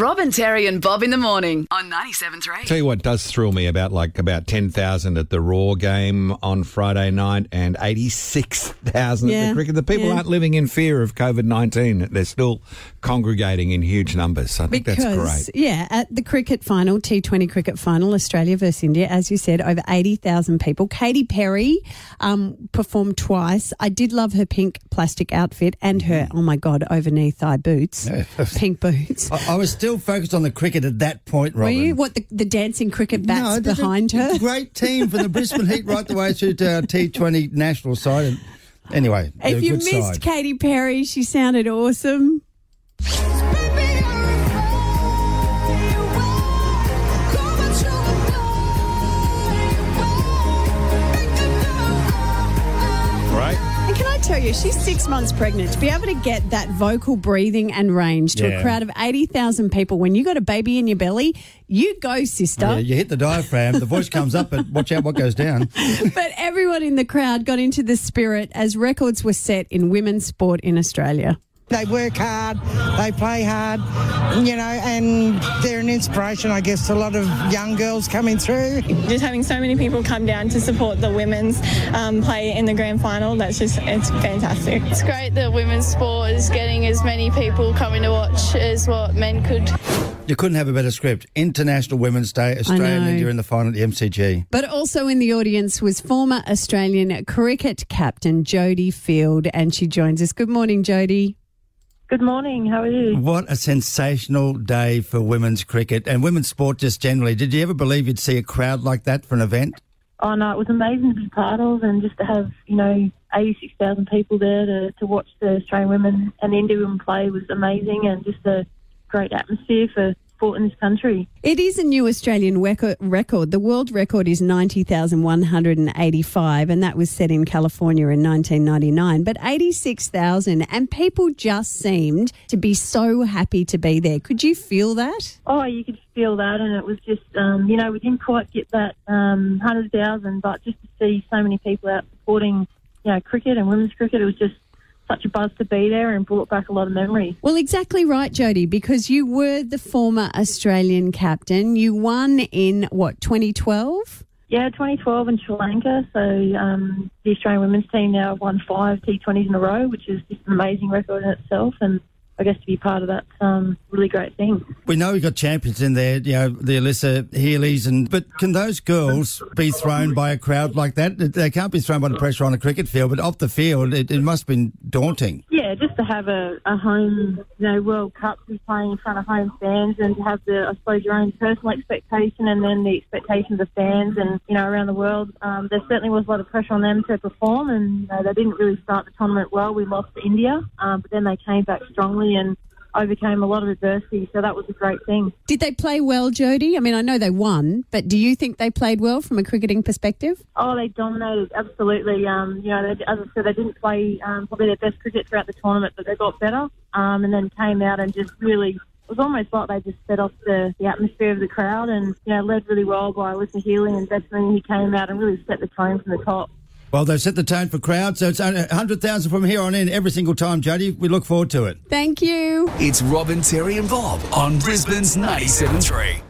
Robin, Terry, and Bob in the morning on 97.3. Tell you what does thrill me about like about ten thousand at the Roar game on Friday night and eighty six thousand at Yeah, the cricket. The people yeah. aren't living in fear of COVID nineteen. They're still congregating in huge numbers. I think Because, that's great. yeah, at the cricket final, T20 cricket final, Australia versus India, as you said, over 80,000 people. Katy Perry um, performed twice. I did love her pink plastic outfit and her, Mm-hmm. oh my God, over knee thigh boots, pink boots. I, I was still focused on the cricket at that point, Were Robin. you? What, the, the dancing cricket bats they're behind her? Great team from the Brisbane Heat right the way through to our T20 national side. And anyway, If you missed side. Katy Perry, she sounded awesome. Tell you, she's six months pregnant. To be able to get that vocal breathing and range to a crowd of 80,000 people when you got a baby in your belly, you go, sister. Yeah, you hit the diaphragm, the voice comes up, but watch out what goes down. But everyone in the crowd got into the spirit as records were set in women's sport in Australia. They work hard, they play hard, you know, and they're an inspiration, I guess, to a lot of young girls coming through. just having so many people come down to support the women's um, play in the grand final that's just it's fantastic It's great that women's sport is getting as many people coming to watch as what men could. You couldn't have a better script. International Women's Day, Australia and know. India in the final at the MCG. But also in the audience was former Australian cricket captain Jodie Field, and she joins us. Good morning, Jodie. Good morning how are you What a sensational day for women's cricket and women's sport just generally. Did you ever believe you'd see a crowd like that for an event? oh no it was amazing to be part of and just to have you know 86,000 people there to, to watch the Australian women and Indian women play was amazing and just a great atmosphere for sport in this country It is a new Australian record. The world record is 90,185, and that was set in California in 1999. But 86,000, and people just seemed to be so happy to be there. Could you feel that? Oh, you could feel that, and it was just, um, you know, we didn't quite get that um, 100,000, but just to see so many people out supporting, you know, cricket and women's cricket, it was just such a buzz to be there and brought back a lot of memories. Well, exactly right, Jodie, because you were the former Australian captain. You won in what, 2012? Yeah, 2012 in Sri Lanka, so um, the Australian women's team now have won five T20s in a row, which is just an amazing record in itself, and I guess to be part of that, um, really great thing. We know we've got champions in there, you know, the Alyssa Healy's, and but can those girls be thrown by a crowd like that? They can't be thrown by the pressure on a cricket field, but off the field, it, it must have been daunting. Yeah, just to have a, a home, you know, World Cup, be playing in front of home fans, and to have the, I suppose, your own personal expectation, and then the expectations of fans, and you know, around the world. Um, there certainly was a lot of pressure on them to perform, and you know, they didn't really start the tournament well. We lost to India, um, but then they came back strongly and overcame a lot of adversity. So that was a great thing. Did they play well, Jodie? I mean, I know they won, but do you think they played well from a cricketing perspective? Oh, they dominated absolutely. Um, you know, they, as I said, they didn't play um, probably their best cricket throughout the tournament, but they got better um, and then came out and just really. It was almost like they just set off the, the atmosphere of the crowd and, you know, led really well by Alyssa Healy and Beth Mooney, who came out and really set the tone from the top. Well, they've set the tone for crowd, so it's 100,000 from here on in every single time, Jodie. We look forward to it. Thank you. It's Robin, Terry, and Bob on Brisbane's 97.3.